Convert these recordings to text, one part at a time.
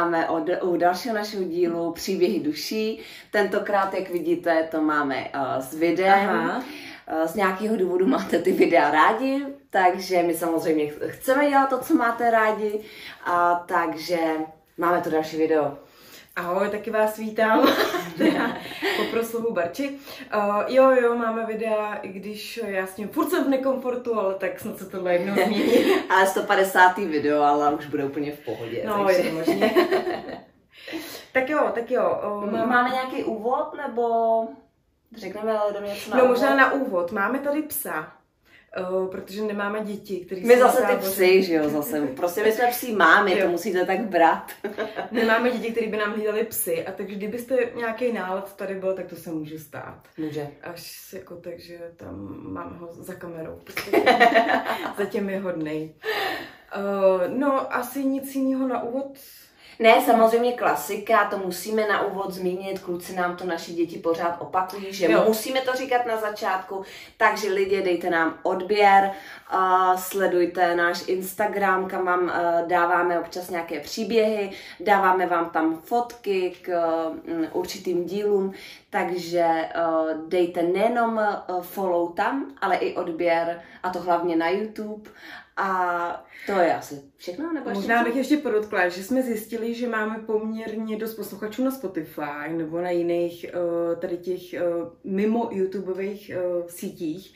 Vítáme od, u dalšího našeho dílu Příběhy duší. Tentokrát, jak vidíte, to máme uh, s videem. Aha. Uh, z nějakého důvodu máte ty videa rádi, takže my samozřejmě chceme dělat to, co máte rádi, uh, takže máme tu další video. Ahoj, taky vás vítám. po proslovu Barči. Uh, jo, jo, máme videa, i když já s tím furt jsem v nekomfortu, ale tak snad se tohle jednou změní. ale 150. video, ale už bude úplně v pohodě. No, takže... je to možné. tak jo, tak jo. Um... Máme nějaký úvod, nebo řekneme do něco na No, úvod? možná na úvod. Máme tady psa. Uh, protože nemáme děti, které My zase ty psy, že jo, zase. Prostě my jsme psí mámy, to musíte tak brát. nemáme děti, které by nám hlídali psy, a takže kdybyste nějaký nálad tady byl, tak to se může stát. Může. Až jako takže tam mám ho za kamerou. Zatím je hodnej. Uh, no, asi nic jiného na úvod ne, samozřejmě klasika, to musíme na úvod zmínit, kluci nám to naši děti pořád opakují, že jo. musíme to říkat na začátku, takže lidi dejte nám odběr, uh, sledujte náš Instagram, kam vám uh, dáváme občas nějaké příběhy, dáváme vám tam fotky k uh, určitým dílům, takže uh, dejte nejenom uh, follow tam, ale i odběr, a to hlavně na YouTube a to je asi všechno? Nebo Možná ještě bych ještě podotkla, že jsme zjistili, že máme poměrně dost posluchačů na Spotify nebo na jiných uh, tady těch uh, mimo YouTubeových uh, sítích.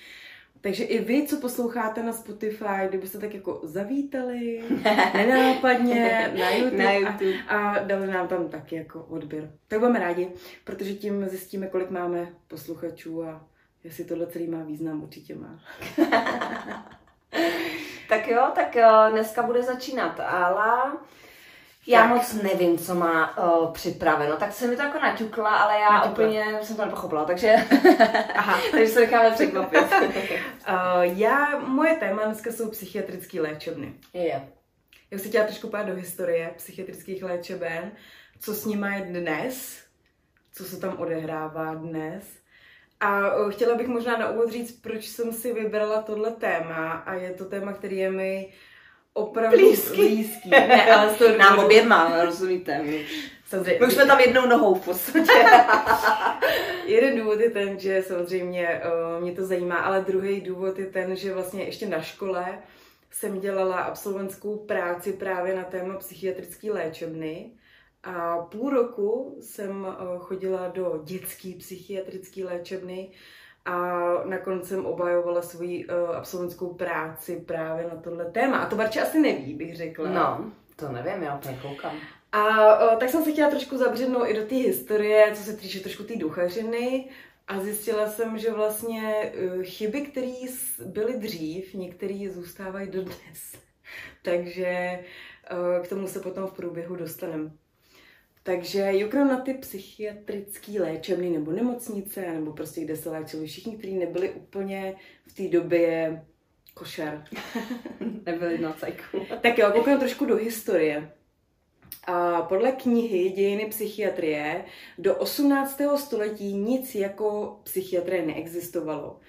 Takže i vy, co posloucháte na Spotify, kdybyste tak jako zavítali nenápadně na YouTube, na YouTube. A, a dali nám tam taky jako odběr. Tak budeme rádi, protože tím zjistíme, kolik máme posluchačů a jestli tohle celý má význam, určitě má. Tak jo, tak eh, dneska bude začínat Ala. Já tak. moc nevím, co má uh, připraveno, tak se mi to jako naťukla, ale já naťukla. úplně jsem to nepochopila, takže, Aha. takže se necháme překvapit. uh, já, moje téma dneska jsou psychiatrické léčebny. Je. Yeah. Já se chtěla trošku do historie psychiatrických léčeben, co s nimi je dnes, co se tam odehrává dnes a chtěla bych možná na úvod říct, proč jsem si vybrala tohle téma a je to téma, který je mi opravdu blízký. blízký. Ne, ale to Nám oběma, rozumíte. My, samozřejmě. my už jsme tam jednou nohou v podstatě. Jeden důvod je ten, že samozřejmě uh, mě to zajímá, ale druhý důvod je ten, že vlastně ještě na škole jsem dělala absolventskou práci právě na téma psychiatrické léčebny a půl roku jsem eh, chodila do dětské psychiatrické léčebny a nakonec jsem obhajovala svoji uh, absolventskou práci právě na tohle téma. A to Barče asi neví, bych řekla. No, to nevím, já to koukám. A uh, tak jsem se chtěla trošku zabřednout i do té historie, co se týče trošku té duchařiny. A zjistila jsem, že vlastně chyby, které byly dřív, některé zůstávají dodnes. Takže k tomu se potom v průběhu dostaneme. Takže jukno na ty psychiatrické léčebny nebo nemocnice, nebo prostě kde se léčili všichni, kteří nebyli úplně v té době košer. nebyli na cajku. tak jo, koukám trošku do historie. A podle knihy Dějiny psychiatrie do 18. století nic jako psychiatrie neexistovalo.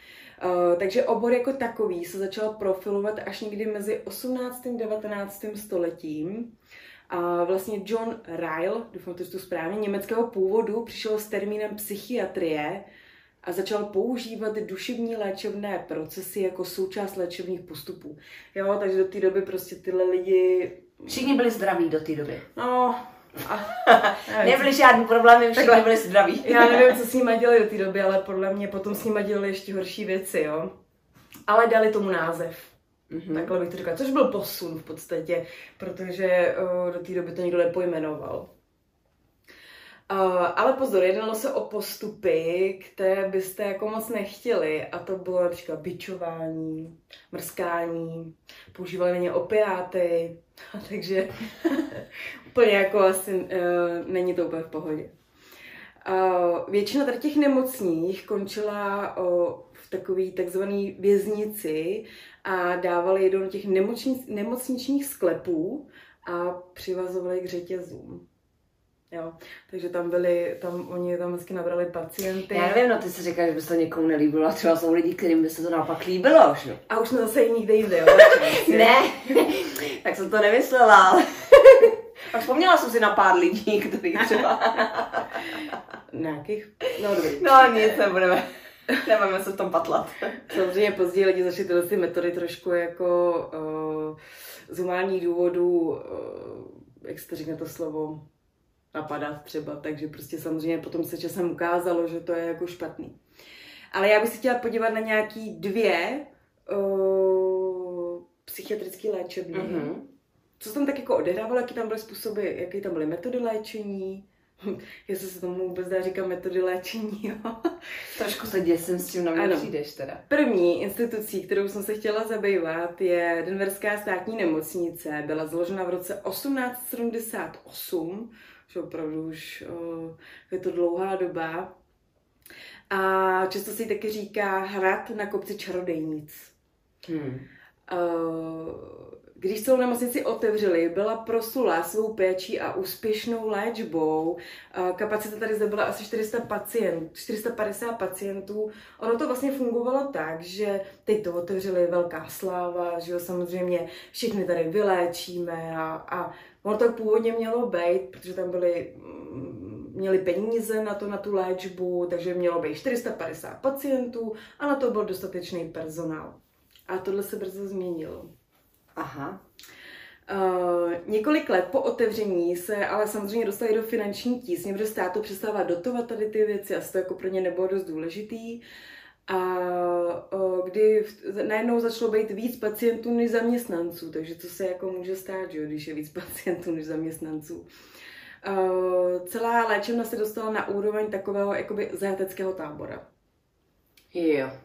Uh, takže obor jako takový se začal profilovat až někdy mezi 18. a 19. stoletím. A vlastně John Ryle, doufám, že to správně, německého původu, přišel s termínem psychiatrie a začal používat duševní léčebné procesy jako součást léčebných postupů. Jo, takže do té doby prostě tyhle lidi... Všichni byli zdraví do té doby. No, a, Nebyly žádný problémy, všichni Takhle, byli zdraví. Já nevím, co s nimi dělali do té doby, ale podle mě potom s nimi dělali ještě horší věci, jo. Ale dali tomu název. Mm-hmm. Takhle bych to říkala, což byl posun v podstatě, protože uh, do té doby to nikdo nepojmenoval. Uh, ale pozor, jednalo se o postupy, které byste jako moc nechtěli a to bylo například bičování, mrskání, používali na ně opiáty, takže úplně jako asi uh, není to úplně v pohodě. Uh, většina tady těch nemocných končila uh, v takové takzvané věznici a dávali je do těch nemocnic, nemocničních sklepů a přivazovali k řetězům. Jo, takže tam byli, tam oni tam vždycky nabrali pacienty. Já nevím, no ty si říkáš, že by se to někomu nelíbilo a třeba jsou lidi, kterým by se to naopak líbilo, že? A už jsme zase nikde jinde, jo? ne, tak jsem to nemyslela, ale... A vzpomněla jsem si na pár lidí, který třeba... Nějakých? No dobrý. No nic, nebudeme. Nebudeme se v tom patlat. Samozřejmě později lidi začali tyhle ty metody trošku jako uh, z humánních důvodů, uh, jak se to říká to slovo, napadat třeba, takže prostě samozřejmě potom se časem ukázalo, že to je jako špatný. Ale já bych si chtěla podívat na nějaký dvě uh, psychiatrické léčebny. Mm-hmm. Co tam tak jako odehrávalo, jaký tam byly způsoby, jaký tam byly metody léčení, jestli se tomu vůbec dá říkat metody léčení, jo. Trošku se děsím, s čím na mě přijdeš teda. První institucí, kterou jsem se chtěla zabývat, je Denverská státní nemocnice. Byla založena v roce 1878, že opravdu už uh, je to dlouhá doba. A často se jí taky říká hrad na kopci čarodejnic. Hmm. Uh, když celou nemocnici otevřeli, byla proslulá svou péčí a úspěšnou léčbou. Kapacita tady zde byla asi 400 pacientů, 450 pacientů. Ono to vlastně fungovalo tak, že teď to otevřeli velká sláva, že jo, samozřejmě všichni tady vyléčíme a, a ono to původně mělo být, protože tam byly mm, měli peníze na to, na tu léčbu, takže mělo být 450 pacientů a na to byl dostatečný personál. A tohle se brzo změnilo. Aha. Uh, několik let po otevření se ale samozřejmě dostali do finanční tísně, protože státu přestává dotovat tady ty věci a to jako pro ně nebylo dost důležitý. A uh, kdy v, najednou začalo být víc pacientů než zaměstnanců, takže to se jako může stát, že, když je víc pacientů než zaměstnanců. Uh, celá léčebna se dostala na úroveň takového jakoby zajateckého tábora. Jo.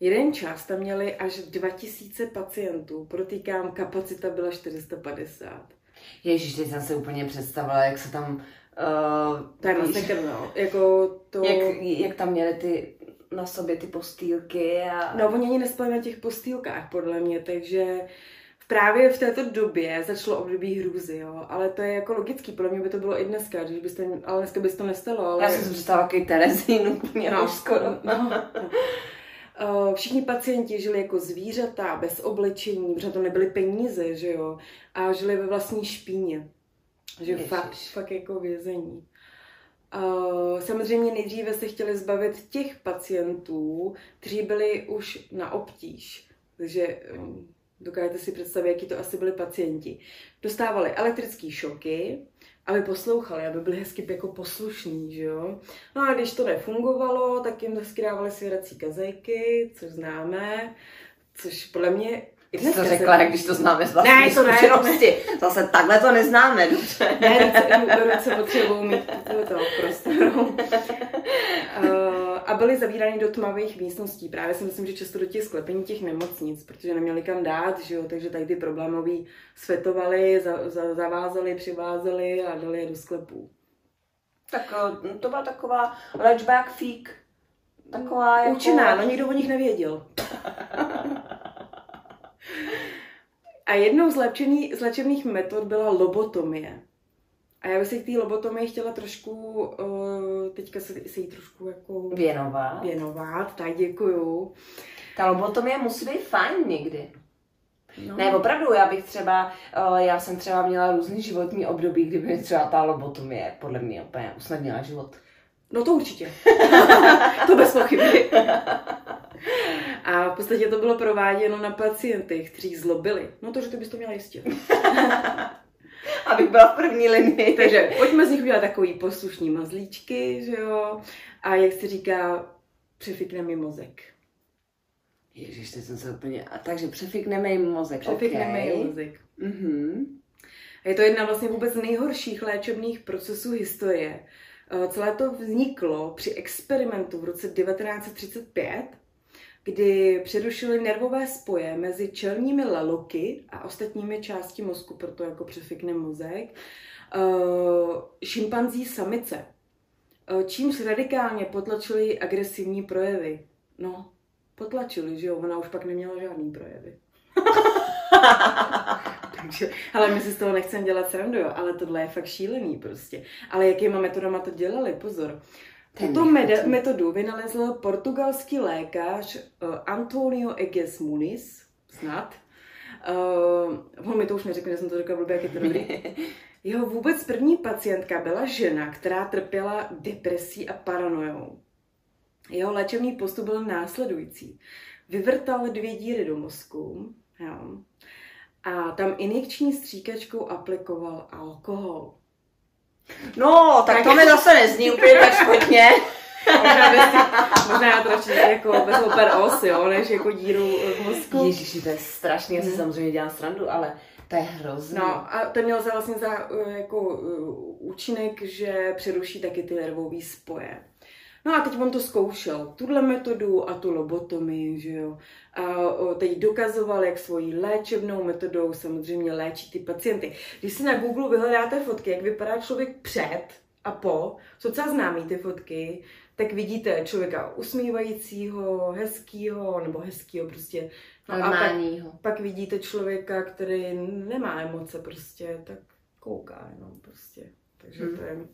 Jeden čas tam měli až 2000 pacientů, protýkám, kapacita byla 450. Ježíš, teď jsem se úplně představila, jak se tam... Uh, to je krno. Jako to... jak, jak tam měli ty na sobě ty postýlky a... No, oni ani nespali na těch postýlkách, podle mě, takže právě v této době začalo období hrůzy, jo. Ale to je jako logický, podle mě by to bylo i dneska, když byste, ale dneska by to nestalo. Ale... Já jsem si představila takový Terezín úplně no, skoro. No, no. Eh, všichni pacienti žili jako zvířata, bez oblečení, protože to nebyly peníze, že jo, a žili ve vlastní špíně. Že Ježiš. fakt, fakt jako vězení. Uh, samozřejmě nejdříve se chtěli zbavit těch pacientů, kteří byli už na obtíž. Takže um, dokážete si představit, jaký to asi byli pacienti. Dostávali elektrické šoky, aby poslouchali, aby byli hezky jako poslušní, že jo. No a když to nefungovalo, tak jim hezky dávali svěrací kazajky, což známe, což podle mě i dneska to řekla, jak když to známe z vlastní ne, to ne, zkušenosti. Ne. Zase takhle to neznáme, dobře. Ne, ruce, ruce potřebují mít to, to prostoru. uh, a byli zavíráni do tmavých místností. Právě si myslím, že často do těch sklepení těch nemocnic, protože neměli kam dát, že jo, takže tady ty problémový svetovali, za, za, zavázali, přivázeli a dali je do sklepů. Tak eh, to byla taková léčba jak fík. Taková jako... Účinná, no nikdo o nich nevěděl. A jednou z léčebných metod byla lobotomie. A já bych se k té lobotomii chtěla trošku, uh, teďka se, se jí trošku jako... Věnovat. Věnovat, tak děkuju. Ta lobotomie musí být fajn někdy. No. Ne, opravdu, já bych třeba, uh, já jsem třeba měla různý životní období, kdyby třeba ta lobotomie podle mě úplně usnadnila život. No to určitě. to bez pochyby. A v podstatě to bylo prováděno na pacientech, kteří zlobili. No to, že ty bys to měla jistě. Abych byla v první linii. Takže pojďme z nich udělat takový poslušní mazlíčky, že jo. A jak se říká, přefikneme jim mozek. Ježíš, teď jsem se úplně... A takže přefikneme jim mozek, Přefikneme okay. jim mozek. Mm-hmm. A je to jedna vlastně vůbec nejhorších léčebných procesů historie. Eh, celé to vzniklo při experimentu v roce 1935 kdy přerušili nervové spoje mezi čelními laloky a ostatními části mozku, proto jako přefikne mozek, uh, šimpanzí samice, uh, čímž radikálně potlačili agresivní projevy. No, potlačili, že jo, ona už pak neměla žádný projevy. Takže, ale my si z toho nechceme dělat srandu, jo, ale tohle je fakt šílený prostě. Ale jakýma metodama to dělali, pozor. Tuto metodu vynalezl portugalský lékař uh, Antonio Eges Muniz, snad. Uh, on mi to už neřekne, že jsem to řekla blbě, jak je to dobrý. Jeho vůbec první pacientka byla žena, která trpěla depresí a paranojou. Jeho léčebný postup byl následující. Vyvrtal dvě díry do mozku jo, a tam injekční stříkačkou aplikoval alkohol. No, tak, tak to mi zase nezní úplně tak špatně. možná, bez, možná to radši jako bez per os, jo, než jako díru v mozku. Ježiši, to je strašný, já si hmm. samozřejmě dělám srandu, ale to je hrozný. No a to mělo za vlastně za uh, jako uh, účinek, že přeruší taky ty nervové spoje. No a teď on to zkoušel, tuhle metodu a tu lobotomii, že jo. A teď dokazoval, jak svojí léčebnou metodou samozřejmě léčí ty pacienty. Když si na Google vyhledáte fotky, jak vypadá člověk před a po, co docela známý ty fotky, tak vidíte člověka usmívajícího, hezkýho, nebo hezkýho prostě. No a pak, pak vidíte člověka, který nemá emoce prostě, tak kouká jenom prostě. Takže hmm. to je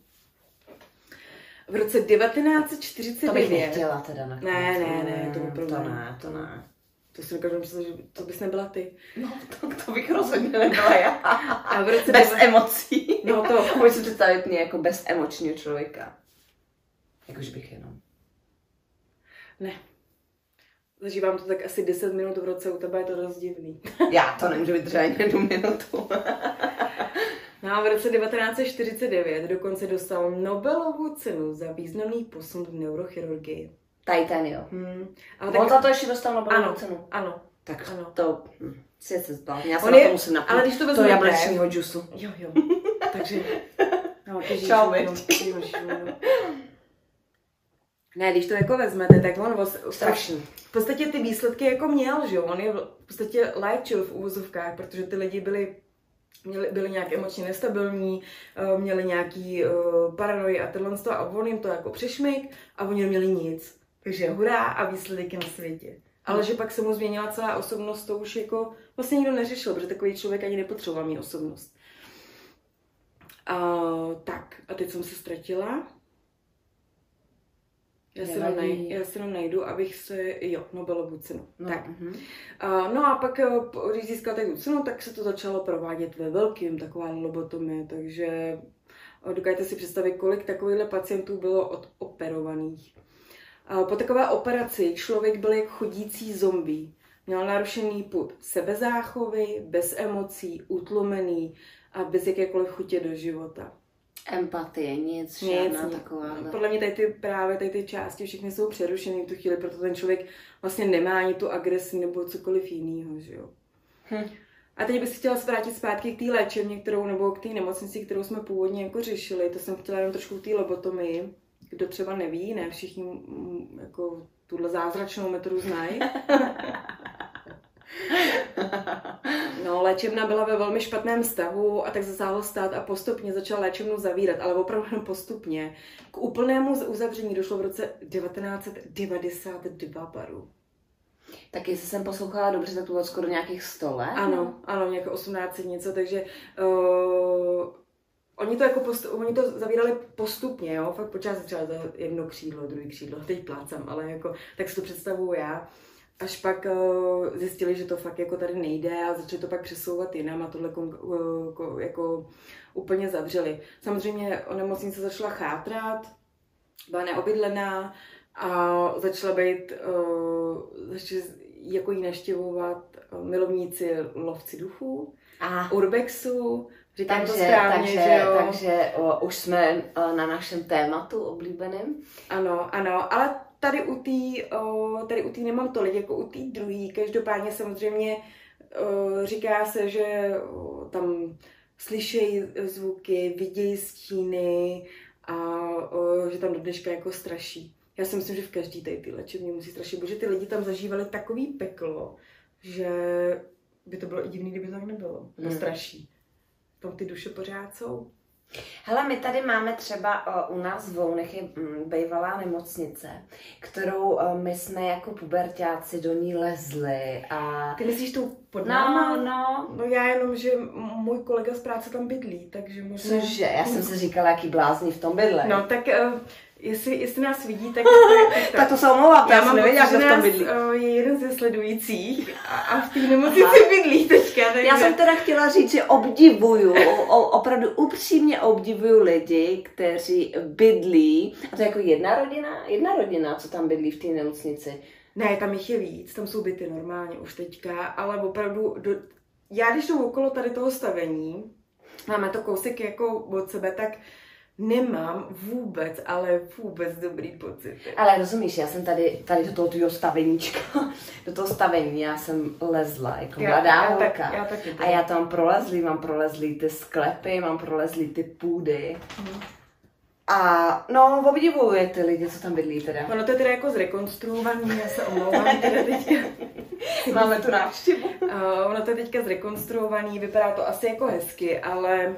v roce 1949... To bych nechtěla teda nakonec. Ne, ne, ne, to, to, to ne, to ne. To si dokážu myslet, že to bys nebyla ty. No, to, to bych rozhodně nebyla já. A v roce bez deva... emocí. No to. Můžu si představit mě jako bez emočního člověka. Jakože bych jenom. Ne. Zažívám to tak asi 10 minut v roce, u tebe je to dost divný. Já to nemůžu vydržet ani jednu minutu. No a v roce 1949 dokonce dostal Nobelovu cenu za významný posun v neurochirurgii. Jo. Hmm. Ale tak... On za to ještě dostal Nobelovu ano, cenu. Ano. Tak ano. to hm, si se zbavím. Já se na to musím napít. Ale když to. To jablečního džusu. Jo, jo. Takže... No, Čau, no, ne, když to jako vezmete, tak on vás, strašný. V podstatě ty výsledky jako měl, že jo, on je v podstatě léčil v úvozovkách, protože ty lidi byli měli, byli nějak emočně nestabilní, eh, měli nějaký uh, paranoji a tohle a on jim to jako přešmyk a oni neměli nic. Takže hurá a výsledek je na světě. Ale že pak se mu změnila celá osobnost, to už jako vlastně nikdo neřešil, protože takový člověk ani nepotřeboval mít osobnost. Uh, tak, a teď jsem se ztratila. Já si, jenom najdu, já si jenom najdu, abych se, jo, Nobelovu cenu. No, tak. Uh-huh. Uh, no a pak, eh, když získal tu cenu, tak se to začalo provádět ve velkým, taková lobotomie, takže dokážete si představit, kolik takovýchhle pacientů bylo odoperovaných. Uh, po takové operaci člověk byl jak chodící zombie. Měl narušený put sebezáchovy, bez emocí, utlumený a bez jakékoliv chutě do života empatie, nic, žádná taková. Podle mě tady ty právě tady ty části všechny jsou přerušeny v tu chvíli, proto ten člověk vlastně nemá ani tu agresi nebo cokoliv jiného, že jo. Hm. A teď bych si chtěla vrátit zpátky k té léčebně, kterou, nebo k té nemocnici, kterou jsme původně jako řešili. To jsem chtěla jenom trošku k té lobotomii. Kdo třeba neví, ne všichni mm, jako tuhle zázračnou metodu znají. No, léčebna byla ve velmi špatném stavu a tak zasáhl stát a postupně začal léčebnu zavírat, ale opravdu postupně. K úplnému uzavření došlo v roce 1992 baru. Tak jestli jsem poslouchala dobře, tak to bylo skoro nějakých 100 let? Ano, ano, nějaké 18 něco, takže uh, oni to jako postu, oni to zavírali postupně, jo, fakt počátku třeba jedno křídlo, druhý křídlo, teď plácám, ale jako, tak si to představuju já až pak uh, zjistili, že to fakt jako tady nejde a začali to pak přesouvat jinam a tohle kon, uh, jako úplně zavřeli. Samozřejmě o nemocnice začala chátrat, byla neobydlená a začala být, uh, začali jako jí naštěvovat milovníci lovci duchů, a. urbexu, Říkám takže, to správně, takže, že jo? Takže o, už jsme o, na našem tématu oblíbeném. Ano, ano, ale tady u té tady u tý nemám tolik jako u té druhé. Každopádně samozřejmě říká se, že tam slyšejí zvuky, vidějí stíny a že tam do dneška jako straší. Já si myslím, že v každý tady ty léčebně musí strašit, protože ty lidi tam zažívali takový peklo, že by to bylo i divný, kdyby to tak nebylo. To hmm. straší. Tam ty duše pořád jsou. Hele, my tady máme třeba uh, u nás v Vounech je um, bývalá nemocnice, kterou uh, my jsme jako pubertáci do ní lezli a... Ty myslíš tu pod no, náma? No, no. já jenom, že můj kolega z práce tam bydlí, takže možná... Cože? Já jsem si říkala, jaký blázni v tom bydle. No, tak uh, Jestli, jestli nás vidí, tak... tak, tak to se omlouvám, já mám nevěděla, že v tom bydlí. je jeden ze sledujících a, a v té nemocnici bydlí teďka. Takže... Já jsem teda chtěla říct, že obdivuju, o, opravdu upřímně obdivuju lidi, kteří bydlí, a to je jako jedna rodina, jedna rodina, co tam bydlí v té nemocnici. Ne, tam jich je víc, tam jsou byty normálně už teďka, ale opravdu, do... já když jdu okolo tady toho stavení, máme to kousek jako od sebe, tak nemám vůbec, ale vůbec dobrý pocit. Ale rozumíš, já jsem tady, tady do toho tvýho staveníčka, do toho stavení, já jsem lezla jako já, mladá já, holka. Tak, já taky, a já tam prolezlý, mám prolezlý ty sklepy, mám prolezlý ty půdy. Hmm. A no, obdivuju ty lidi, co tam bydlí teda. Ono to je teda jako zrekonstruovaný, já se omlouvám teda teďka. Máme tu návštěvu. Uh, ono to je teďka zrekonstruovaný, vypadá to asi jako hezky, ale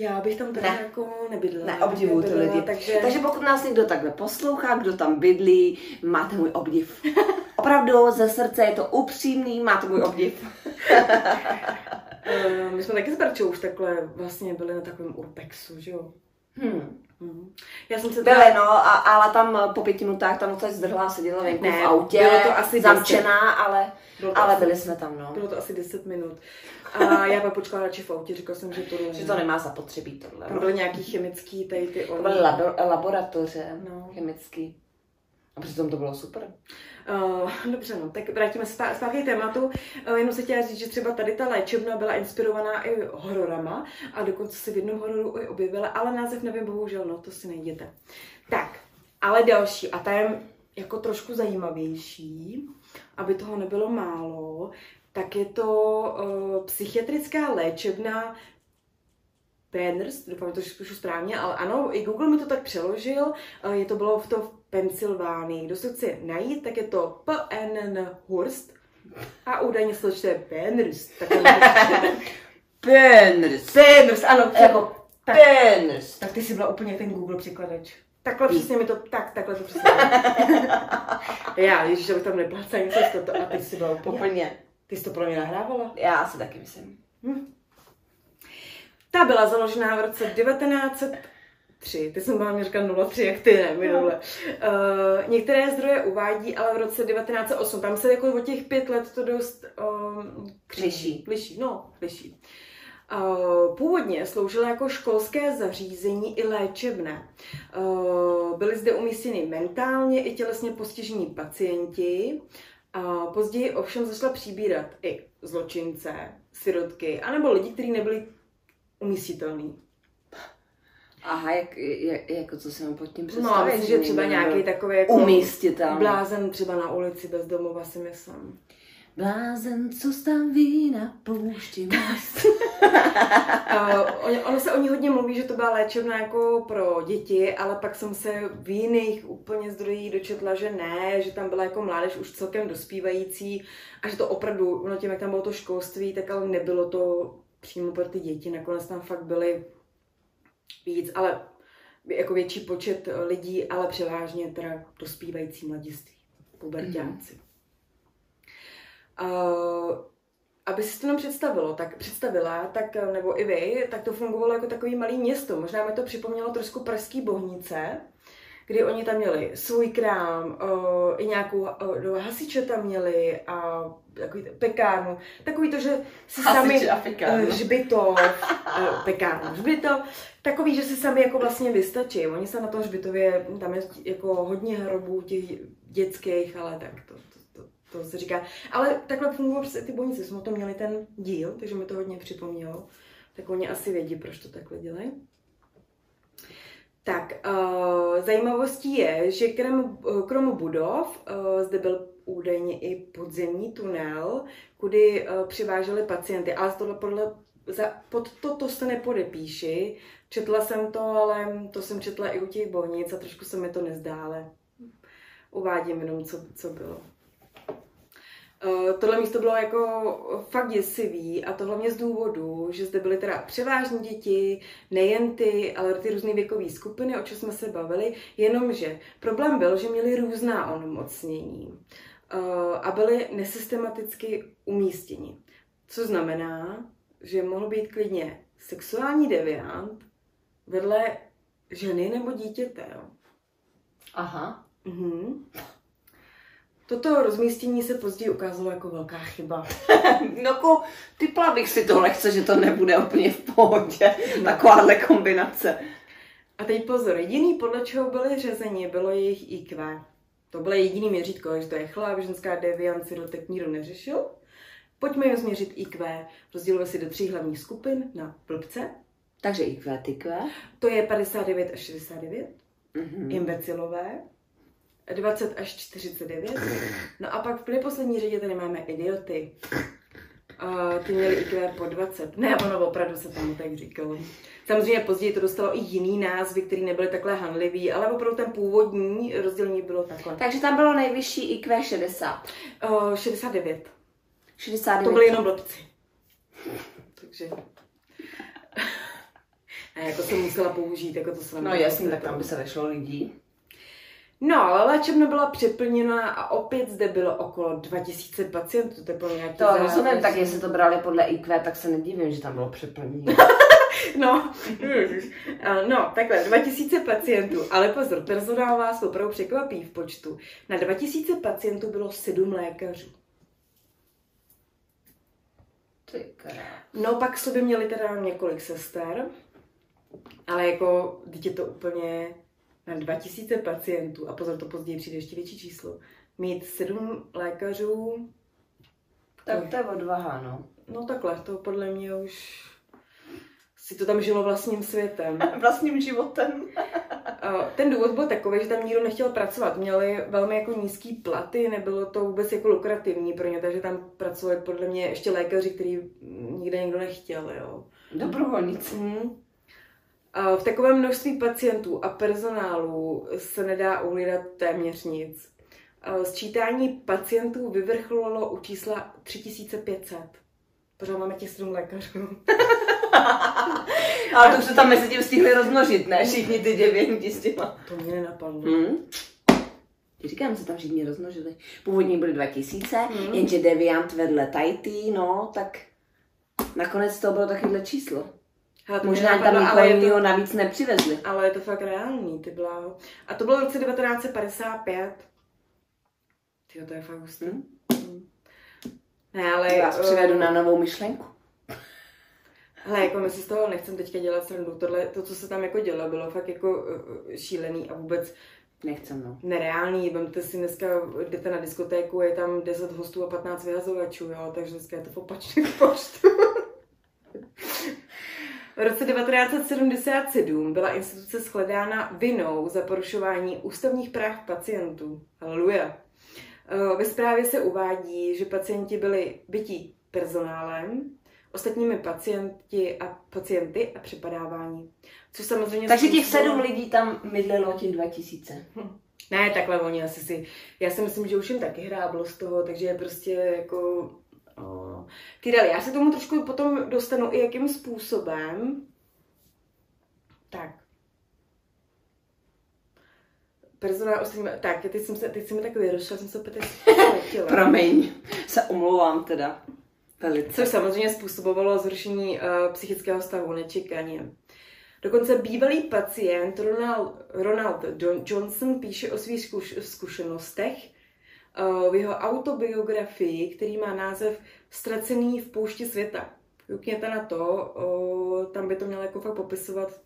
já bych tam teda ne. jako nebydlela. Ne, obdivuju ty lidi. Takže... takže pokud nás někdo takhle poslouchá, kdo tam bydlí, máte můj obdiv. Opravdu ze srdce je to upřímný, máte můj obdiv. uh, my jsme taky s Barčou už takhle vlastně byli na takovém urbexu, že jo? Hmm. Já jsem se teda... no, a, ale tam po pěti minutách tam noc zdrhla, seděla venku ne, v autě, bylo to asi zamčená, ale, ale asi, byli jsme tam, no. Bylo to asi 10 minut. A já pak počkala radši v autě, říkala jsem, že to Že to nemá zapotřebí tohle. To byly nějaký chemický, tady ty To byly labo, laboratoře no. chemický. A přitom to bylo super. Uh, dobře, no, tak vrátíme se zpátky k tématu. Uh, jenom se chtěla říct, že třeba tady ta léčebna byla inspirovaná i hororama a dokonce si v jednom hororu i objevila, ale název nevím, bohužel, no, to si najděte. Tak, ale další, a ta je jako trošku zajímavější, aby toho nebylo málo, tak je to uh, psychiatrická léčebna Penners, doufám, že to píšu správně, ale ano, i Google mi to tak přeložil, uh, je to bylo v to Pensylvánii. Kdo se chce najít, tak je to PN Hurst a údajně se to čte Penners. Penners. Penners, ano. Jako Penners. Tak ty jsi byla úplně ten Google překladač. Takhle přesně mi to, tak, takhle to přesně. já, ježiš, abych tam neplácala něco z toto a ty jsi byla úplně. Ty jsi to pro mě nahrávala? Já si taky myslím. Hm. Ta byla založená v roce 1903. Ty jsem vám říkal 03, jak ty ne, minule. Uh, některé zdroje uvádí, ale v roce 1908. Tam se jako o těch pět let to dost uh, liší. Liší, no, liší. Uh, původně sloužila jako školské zařízení i léčebné. Uh, byly zde umístěny mentálně i tělesně postižení pacienti a později ovšem začala přibírat i zločince, sirotky, anebo lidi, kteří nebyli umístitelní. Aha, jak, jak, jako co si mám pod tím představit? No, myslím, že třeba nějaký takový jako umístitelný. blázen třeba na ulici bez domova si myslím. Blázen, co tam ví na poušti uh, ono se o ní hodně mluví, že to byla léčebna jako pro děti, ale pak jsem se v jiných úplně zdrojích dočetla, že ne, že tam byla jako mládež už celkem dospívající a že to opravdu, no tím, jak tam bylo to školství, tak ale nebylo to přímo pro ty děti. Nakonec tam fakt byly víc, ale jako větší počet lidí, ale převážně teda dospívající mladiství, pubertáci. Mm. Uh, aby si to nám představilo, tak představila, tak, nebo i vy, tak to fungovalo jako takový malý město. Možná mi to připomnělo trošku pražský bohnice, kdy oni tam měli svůj krám, o, i nějakou o, hasiče tam měli a takový pekárnu. Takový to, že si sami hřbitov, pekárnu, hřbitov, takový, že si sami jako vlastně vystačí. Oni se na tom hřbitově, tam je jako hodně hrobů těch dětských, ale tak to, to, to, to se říká. Ale takhle prostě ty bojnice, jsme to měli ten díl, takže mi to hodně připomnělo. Tak oni asi vědí, proč to takhle dělají. Tak, uh, zajímavostí je, že krom, krom budov uh, zde byl údajně i podzemní tunel, kudy uh, přiváželi pacienty, ale tohle podle, za, pod to, to se nepodepíši. Četla jsem to, ale to jsem četla i u těch bolnic a trošku se mi to nezdále. Uvádím jenom, co, co bylo. Uh, tohle místo bylo jako fakt děsivý a to hlavně z důvodu, že zde byly teda převážně děti, nejen ty, ale ty různé věkové skupiny, o čem jsme se bavili, jenomže problém byl, že měli různá onemocnění uh, a byly nesystematicky umístěni. Co znamená, že mohl být klidně sexuální deviant vedle ženy nebo dítěte. Jo. Aha. Mhm. Toto rozmístění se později ukázalo jako velká chyba. no ko, typla bych si to lehce, že to nebude úplně v pohodě. No. Takováhle kombinace. A teď pozor, jediný podle čeho byly řezeni, bylo jejich IQ. To bylo jediný měřítko, že to je chlap, ženská devianci, dotek nikdo neřešil. Pojďme jim změřit IQ. Rozdělíme si do tří hlavních skupin na blbce. Takže IQ, IQ. To je 59 až 69. Mm-hmm. Imbecilové. 20 až 49. No a pak v neposlední řadě tady máme idioty. A ty měli IQ po 20. Ne, ono opravdu se tomu tak říkalo. Samozřejmě později to dostalo i jiný názvy, které nebyly takhle hanlivý, ale opravdu ten původní rozdělení bylo takhle. Takže tam bylo nejvyšší IQ 60. Uh, 69. 69. To byly jenom blbci. Takže... A jako jsem musela použít, jako to jsem... No jasně, tak tam by se vešlo lidí. No, ale léčebna byla přeplněná a opět zde bylo okolo 2000 pacientů. To, bylo nějaký to rozumím, tak jestli to brali podle IQ, tak se nedivím, že tam bylo přeplnění. no, no, takhle, 2000 pacientů, ale pozor, personál vás opravdu překvapí v počtu. Na 2000 pacientů bylo 7 lékařů. No, pak sobě měli teda několik sester, ale jako, je to úplně na 2000 pacientů, a pozor, to později přijde ještě větší číslo, mít sedm lékařů, tak to je odvaha, no. No takhle, to podle mě už si to tam žilo vlastním světem. vlastním životem. Ten důvod byl takový, že tam nikdo nechtěl pracovat. Měli velmi jako nízký platy, nebylo to vůbec jako lukrativní pro ně, takže tam pracovali podle mě ještě lékaři, který nikde nikdo nechtěl, jo. Dobrovolníci. Mm. V takovém množství pacientů a personálu se nedá uhlídat téměř nic. Sčítání pacientů vyvrcholilo u čísla 3500. Pořád máme těch 7 lékařů. Ale to se tam mezi tím stihli rozmnožit, ne? Všichni ty děvěnti s těma. To mě nenapadlo. Hmm? Říkám, se tam všichni rozmnožili. Původní byly 2000, hmm. jenže deviant vedle Tajty, no, tak nakonec to bylo takovéhle číslo. Hele, Možná tam nikoho jiného navíc nepřivezli. Ale je to fakt reálný, ty bláho. A to bylo v roce 1955. Tyjo, to je fakt hustý. Hmm? Ne, ale... Já vás přivedu uh... na novou myšlenku. Ale jako my si z toho nechcem teďka dělat srandu. Tohle, to, co se tam jako dělo, bylo fakt jako uh, šílený a vůbec Nechcem, no. Nereálný, vemte si dneska, jdete na diskotéku, je tam 10 hostů a 15 vyhazovačů, jo, takže dneska je to v opačném počtu. V roce 1977 byla instituce shledána vinou za porušování ústavních práv pacientů. Halleluja. Eh, ve zprávě se uvádí, že pacienti byli bytí personálem, ostatními pacienti a pacienty a přepadávání. Což samozřejmě... Takže těch sedm lidí tam mydlelo těch 2000. Hm. Ne, takhle oni asi si... Já si myslím, že už jim taky hráblo z toho, takže je prostě jako Tyrell, já se tomu trošku potom dostanu i jakým způsobem. Tak. Personál ostatní, tak, teď jsem se, teď jsem mi takový vyrošla, jsem se opět Promiň, se omlouvám teda. Velice. Což samozřejmě způsobovalo zhoršení uh, psychického stavu nečekaně. Dokonce bývalý pacient Ronald, Ronald Johnson píše o svých zkuš, zkušenostech uh, v jeho autobiografii, který má název Ztracený v poušti světa. Koukněte na to, uh, tam by to mělo jako fakt popisovat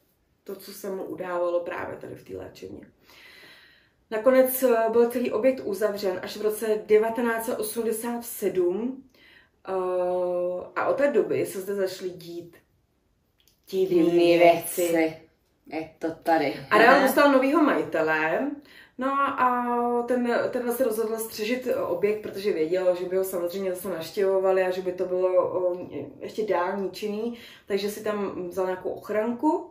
to, co se mu udávalo právě tady v té léčebně. Nakonec uh, byl celý objekt uzavřen až v roce 1987 uh, a od té doby se zde začaly dít divné věci. Je to tady. A dál dostal novýho majitele, No a ten, ten se rozhodl střežit objekt, protože věděl, že by ho samozřejmě zase naštěvovali a že by to bylo ještě dál ničený, takže si tam vzal nějakou ochranku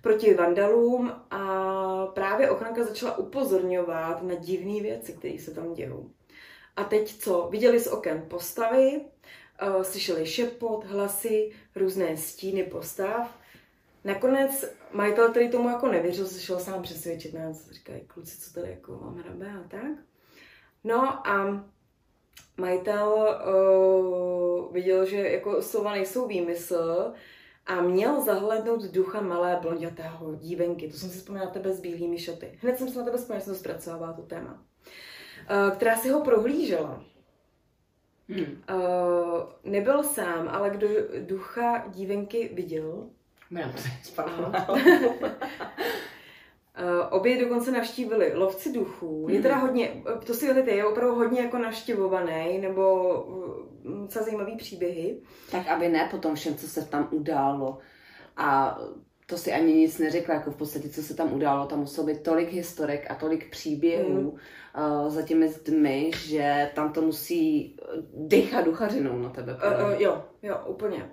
proti vandalům a právě ochranka začala upozorňovat na divné věci, které se tam dějou. A teď co? Viděli z oken postavy, slyšeli šepot, hlasy, různé stíny postav Nakonec majitel, který tomu jako nevěřil, se šel sám přesvědčit nás. Říkají, kluci, co tady jako mám hrabe a tak. No a majitel uh, viděl, že jako slova nejsou výmysl a měl zahlednout ducha malé blondětého dívenky. To jsem si vzpomněla tebe s bílými šaty. Hned jsem se na tebe vzpomněla, že jsem to zpracovala, to téma. Uh, která si ho prohlížela. Hmm. Uh, nebyl sám, ale kdo ducha dívenky viděl, Měl Uh, obě dokonce navštívili lovci duchů. Je teda hodně, to si věděte, je opravdu hodně jako navštěvovaný, nebo uh, docela zajímavý příběhy. Tak aby ne po tom všem, co se tam událo. A to si ani nic neřekla, jako v podstatě, co se tam událo. Tam muselo být tolik historek a tolik příběhů mm. uh, za těmi zdmi, že tam to musí dechat duchařinou na tebe. Uh, uh, jo, jo, úplně.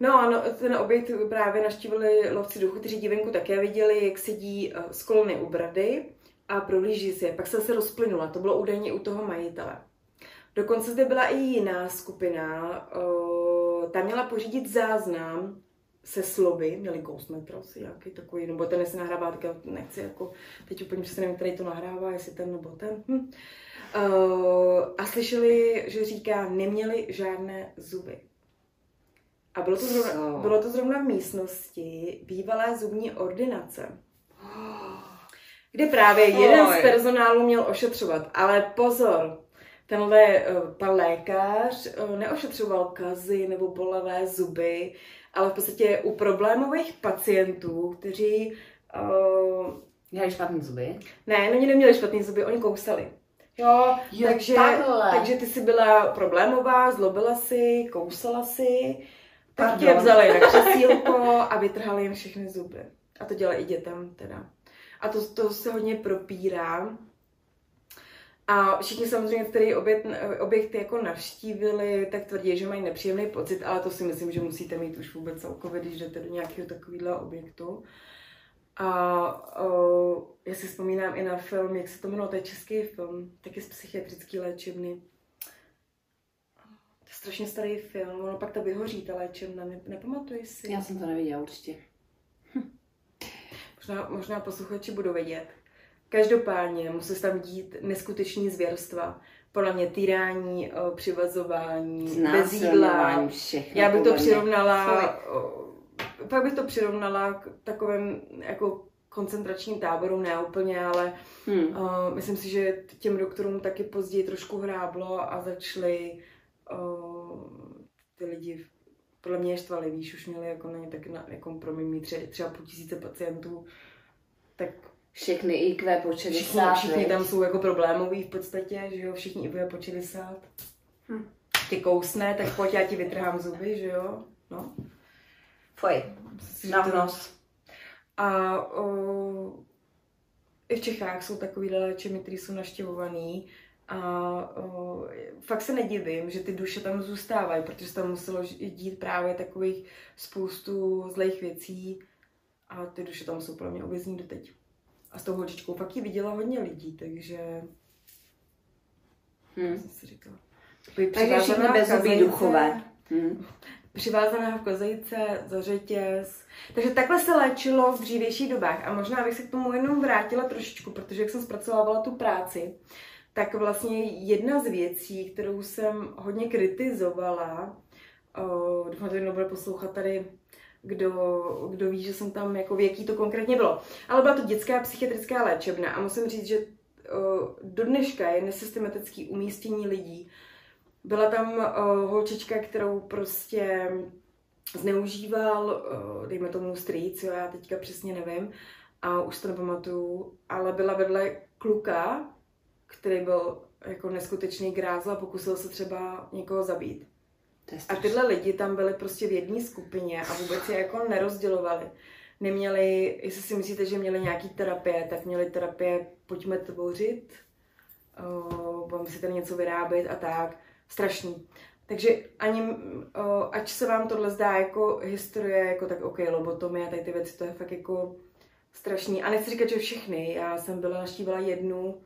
No ano, ten objekt právě naštívili lovci duchu, kteří divenku také viděli, jak sedí uh, z kolony u brady a prohlíží si je. Pak se se rozplynula, to bylo údajně u toho majitele. Dokonce zde byla i jiná skupina, uh, ta měla pořídit záznam se slovy, měli Ghostmetr asi nějaký takový, nebo ten se nahrává, tak já nechci jako, teď úplně přesně nevím, který to nahrává, jestli ten nebo ten. Hm. Uh, a slyšeli, že říká, neměli žádné zuby. A bylo to, zrovna, bylo to zrovna v místnosti bývalé zubní ordinace, kde právě jeden z personálu měl ošetřovat. Ale pozor, tenhle uh, pan lékař uh, neošetřoval kazy nebo bolavé zuby, ale v podstatě u problémových pacientů, kteří... Uh, Měli špatné zuby? Ne, oni neměli špatné zuby, oni kousali. Jo, jo takže, takže ty jsi byla problémová, zlobila si, kousala si tak tě vzali na křesílko a vytrhali jim všechny zuby. A to dělají i dětem teda. A to, to se hodně propírá. A všichni samozřejmě, který objekt, objekty jako navštívili, tak tvrdí, že mají nepříjemný pocit, ale to si myslím, že musíte mít už vůbec celkově, když jdete do nějakého takového objektu. A uh, já si vzpomínám i na film, jak se to jmenovalo, to je český film, taky z psychiatrické léčebny strašně starý film, ono pak to vyhoří, ta léčebna, ne, nepamatuješ si? Já jsem to neviděla určitě. Hm. Možná, možná posluchači budou vědět. Každopádně musí tam dít neskutečný zvěrstva. Podle mě týrání, přivazování, bez jídla. Všechno Já bych to přirovnala, pak bych to přirovnala k takovým jako koncentračním táborům, ne úplně, ale hmm. uh, myslím si, že těm doktorům taky později trošku hráblo a začali ty lidi podle mě štvali, víš, už měli jako na ně tak na, jako pro mě tři, třeba půl tisíce pacientů, tak všechny IQ po 60. Všichni, všichni tam jsou jako problémoví v podstatě, že jo, všichni IQ po 60. Hm. Ty kousne, tak pojď, já ti vytrhám zuby, že jo, no. Pojď, na nos. A o, i v Čechách jsou takový léčení, které jsou naštěvovaný a o, fakt se nedivím, že ty duše tam zůstávají, protože tam muselo dít právě takových spoustu zlejch věcí a ty duše tam jsou pro mě uvězní doteď. A s tou holčičkou fakt ji viděla hodně lidí, takže... Hmm. Jsem si říkala. Takže všichni bezubí duchové. Hmm. Přivázaná v kozejce, za řetěz. Takže takhle se léčilo v dřívějších dobách. A možná bych se k tomu jenom vrátila trošičku, protože jak jsem zpracovávala tu práci, tak vlastně jedna z věcí, kterou jsem hodně kritizovala, uh, doufám, že nebude poslouchat tady, kdo, kdo ví, že jsem tam, jako v jaký to konkrétně bylo. Ale byla to dětská psychiatrická léčebna a musím říct, že uh, do dneška je nesystematický umístění lidí. Byla tam uh, holčička, kterou prostě zneužíval, uh, dejme tomu strýc, jo, já teďka přesně nevím, a už to nepamatuju, ale byla vedle kluka, který byl jako neskutečný grázl a pokusil se třeba někoho zabít. A tyhle lidi tam byli prostě v jedné skupině a vůbec je jako nerozdělovali. Neměli, jestli si myslíte, že měli nějaký terapie, tak měli terapie pojďme tvořit, uh, budeme si tady něco vyrábět a tak. Strašný. Takže ani, uh, ať se vám tohle zdá jako historie, jako tak OK, lobotomie, tady ty věci, to je fakt jako strašný. A nechci říkat, že všechny. Já jsem byla, naštívila jednu,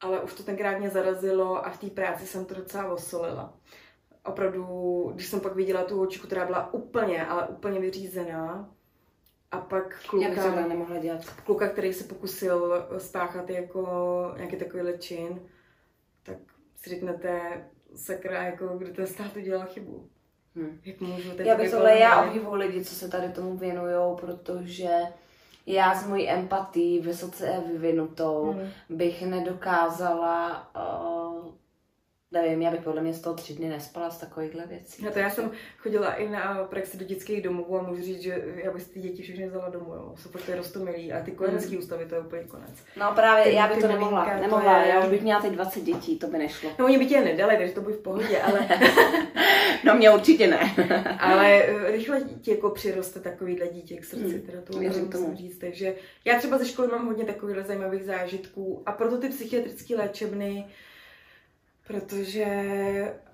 ale už to tenkrát mě zarazilo a v té práci jsem to docela osolila. Opravdu, když jsem pak viděla tu holčiku, která byla úplně, ale úplně vyřízená, a pak kluka, Já nemohla dělat. kluka, který se pokusil spáchat jako nějaký takový čin, tak si řeknete, sakra, jako kdy ten stát udělal chybu. Hmm. Jak můžu teď Já bych jako tohle, já obdivuju lidi, co se tady tomu věnují, protože já s mojí empatí vysoce vyvinutou Hmm. bych nedokázala, uh, nevím, já bych podle mě z toho tři dny nespala z takovýchhle věcí. No to já jsem chodila i na praxi do dětských domovů a můžu říct, že já bych ty děti všechny vzala domů, jo. Jsou fakt rostomilí a ty kojenecký ústavy to je úplně konec. No právě, Ty- já bych ty to nemohla, miminka, to nemohla, je- já už bych měla teď 20 dětí, to by nešlo. No oni by tě nedali, takže to bude v pohodě, ale, No mě určitě ne. ale eh, rychle ti jako přiroste takovýhle dítě k srdci, Hmm, teda to věřím musím tomu. říct. Takže já třeba ze školy mám hodně takovýchhle zajímavých zážitků a proto ty psychiatrické léčebny, protože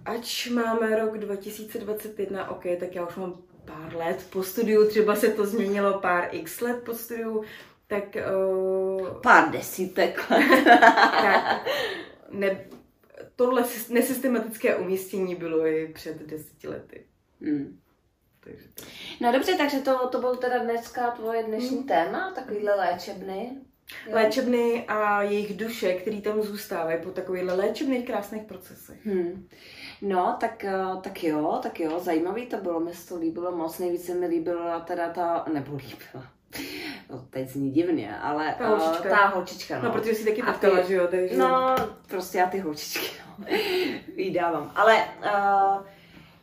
ač máme rok 2021, ok, tak já už mám pár let po studiu, třeba se to změnilo pár x let po studiu, tak, uh, Pár desítek. tak ne, tohle sys- nesystematické umístění bylo i před deseti lety. Hmm. Takže to... No dobře, takže to, to byl teda dneska tvoje dnešní téma, takovýhle léčebny. Jo. Léčebny a jejich duše, který tam zůstávají po takovýchhle léčebných krásných procesech. Hmm. No, tak, eh, tak jo, tak jo, zajímavý to bylo, mi se to líbilo moc, nejvíce mi líbila teda ta, nebo líbila, no, teď zní divně, ale Ta eh, holčička. ta holčička, no. No, protože si taky ty- potkala, že jo, takže... No, prostě já ty holčičky, no, vydávám. Ale uh,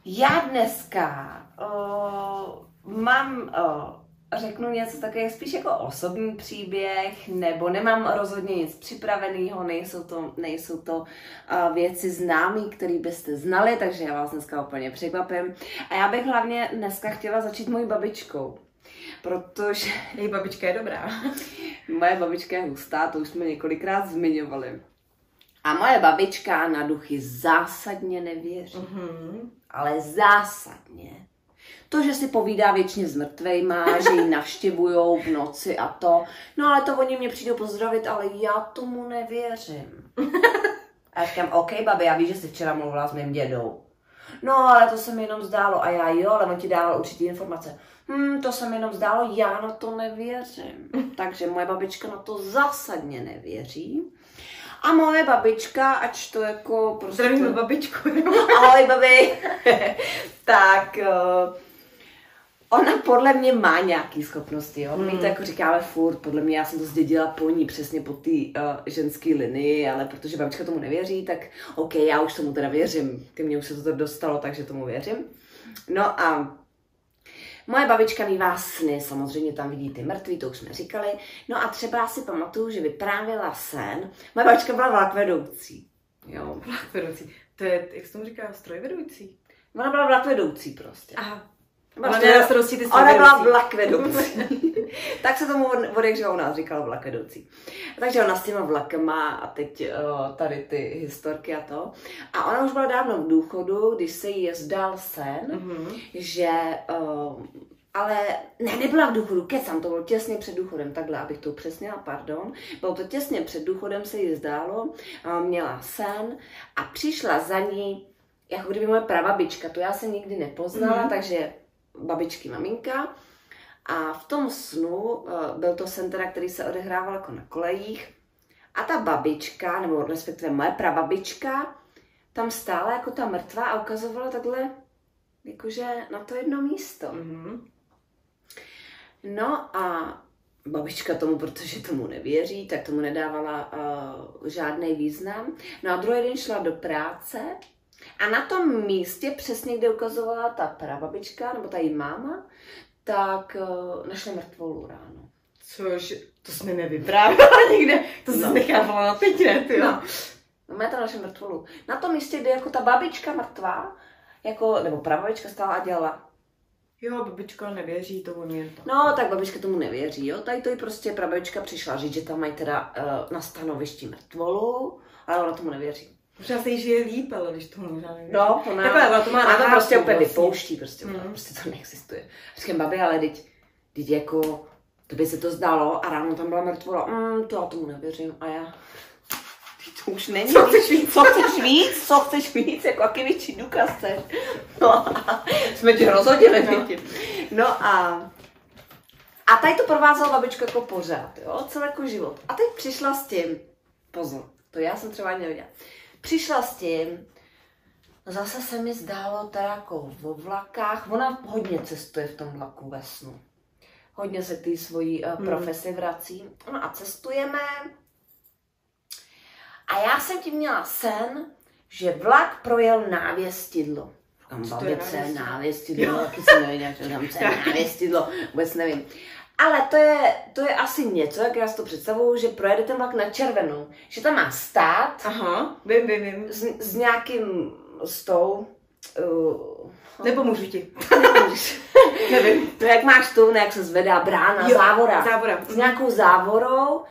já dneska uh, mám, uh, řeknu něco také spíš jako osobní příběh, nebo nemám rozhodně nic připraveného, nejsou to, nejsou to uh, věci známé, které byste znali, takže já vás dneska úplně překvapím. A já bych hlavně dneska chtěla začít mojí babičkou. Protože Její babička je dobrá. Moje babička je hustá, to už jsme několikrát zmiňovali. A moje babička na duchy zásadně nevěří. Mhm. Ale zásadně. To, že si povídá věčně s mrtvejma, že ji navštěvujou v noci a to. No ale to oni mě přijdou pozdravit, ale já tomu nevěřím. A já říkám, OK, babi, já víš, že jsi včera mluvila s mým dědou. No, ale to se mi jenom zdálo. A já jo, ale on ti dával určitý informace. Hm, to se mi jenom zdálo, já na to nevěřím. Takže moje babička na to zásadně nevěří. A moje babička, ač to jako prostě... Zdravím babičku. Ahoj, babi. tak uh, ona podle mě má nějaký schopnosti, jo. My to jako říkáme furt, podle mě já jsem to zdědila po ní, přesně po té uh, ženské linii, ale protože babička tomu nevěří, tak OK, já už tomu teda věřím. Ty mě už se to dostalo, takže tomu věřím. No a Moje babička mývá sny, samozřejmě tam vidí ty mrtví, to už jsme říkali. No a třeba já si pamatuju, že vyprávěla sen. Moje babička byla vlakvedoucí. Jo. Vedoucí. To je, jak se tomu říká, strojvedoucí? Ona byla vlakvedoucí prostě. Aha. Ona ty byla strojvedoucí. vlakvedoucí. tak se tomu živa u nás říkalo vlakvedoucí. Takže ona s těma vlakama a teď uh, tady ty historky a to. A ona už byla dávno v důchodu, když se jí zdal sen, Mhm. že uh, ale ne, nebyla v důchodu, kecam, to bylo těsně před důchodem, takhle, abych to upřesnila, pardon. Bylo to těsně před důchodem, se jí zdálo, měla sen a přišla za ní, jako kdyby moje prababička, to já jsem nikdy nepoznala, Mhm. mm-hmm. takže babičky, maminka. A v tom snu, uh, byl to sen teda, který se odehrával jako na kolejích, a ta babička, nebo respektive moje prababička, tam stála jako ta mrtvá a ukazovala takhle, jakože na to jedno místo. Mhm. No a babička tomu, protože tomu nevěří, tak tomu nedávala uh, žádný význam. No a druhý den šla do práce a na tom místě, přesně kde ukazovala ta prababička, nebo ta její máma, tak uh, našla mrtvolu ráno. Což, to jsme nevyprávěla nikde. To jsem No. nechávala na teď, ne, ty jo. No. No, má tam našla mrtvolu. Na tom místě, kde jako ta babička mrtvá, jako, nebo prababička stála a dělala Jo, babička nevěří, to on je to. No, tak babička tomu nevěří, jo. Tady to jí prostě prababička přišla říct, že tam mají teda uh, na stanovišti mrtvolu, ale ona tomu nevěří. Možná se jí žije líp, ale když to možná nevěří. No, ona, Takhle, ona to má nahrávku prostě úplně vlastně. vypouští, prostě, mm. Prostě to neexistuje. Říkám, babi, ale teď, teď jako, to by se to zdalo a ráno tam byla mrtvola, mm, to já tomu nevěřím a já, to už není. Co chceš víc? Co chceš víc? Co chceš víc? Jako jaký větší důkaz chceš? No a jsme ti rozhodili, No. no. no a a tady to provázela babička jako pořád, jo, celý jako život. A teď přišla s tím, pozor, to já jsem třeba ani nevěděla, přišla s tím, Zase se mi zdálo teda jako vo vlakách, ona hodně cestuje v tom vlaku ve snu. Hodně se k té svojí uh, profesi vrací. No a cestujeme. A já jsem tím měla sen, že vlak projel návěstidlo. Říkám, babice, návěstidlo, taky se nevím, jak to tam se návěstidlo, vůbec nevím. Ale to je, to je asi něco, jak já si to představuju, že projede ten vlak na červenou. Že tam má stát. Aha, vím, vím, vím. S, s nějakým, s tou... Uh, Nepomůžu ti. Nevím. No jak máš tu, jak se zvedá brána, jo, závora. Závora. S nějakou závorou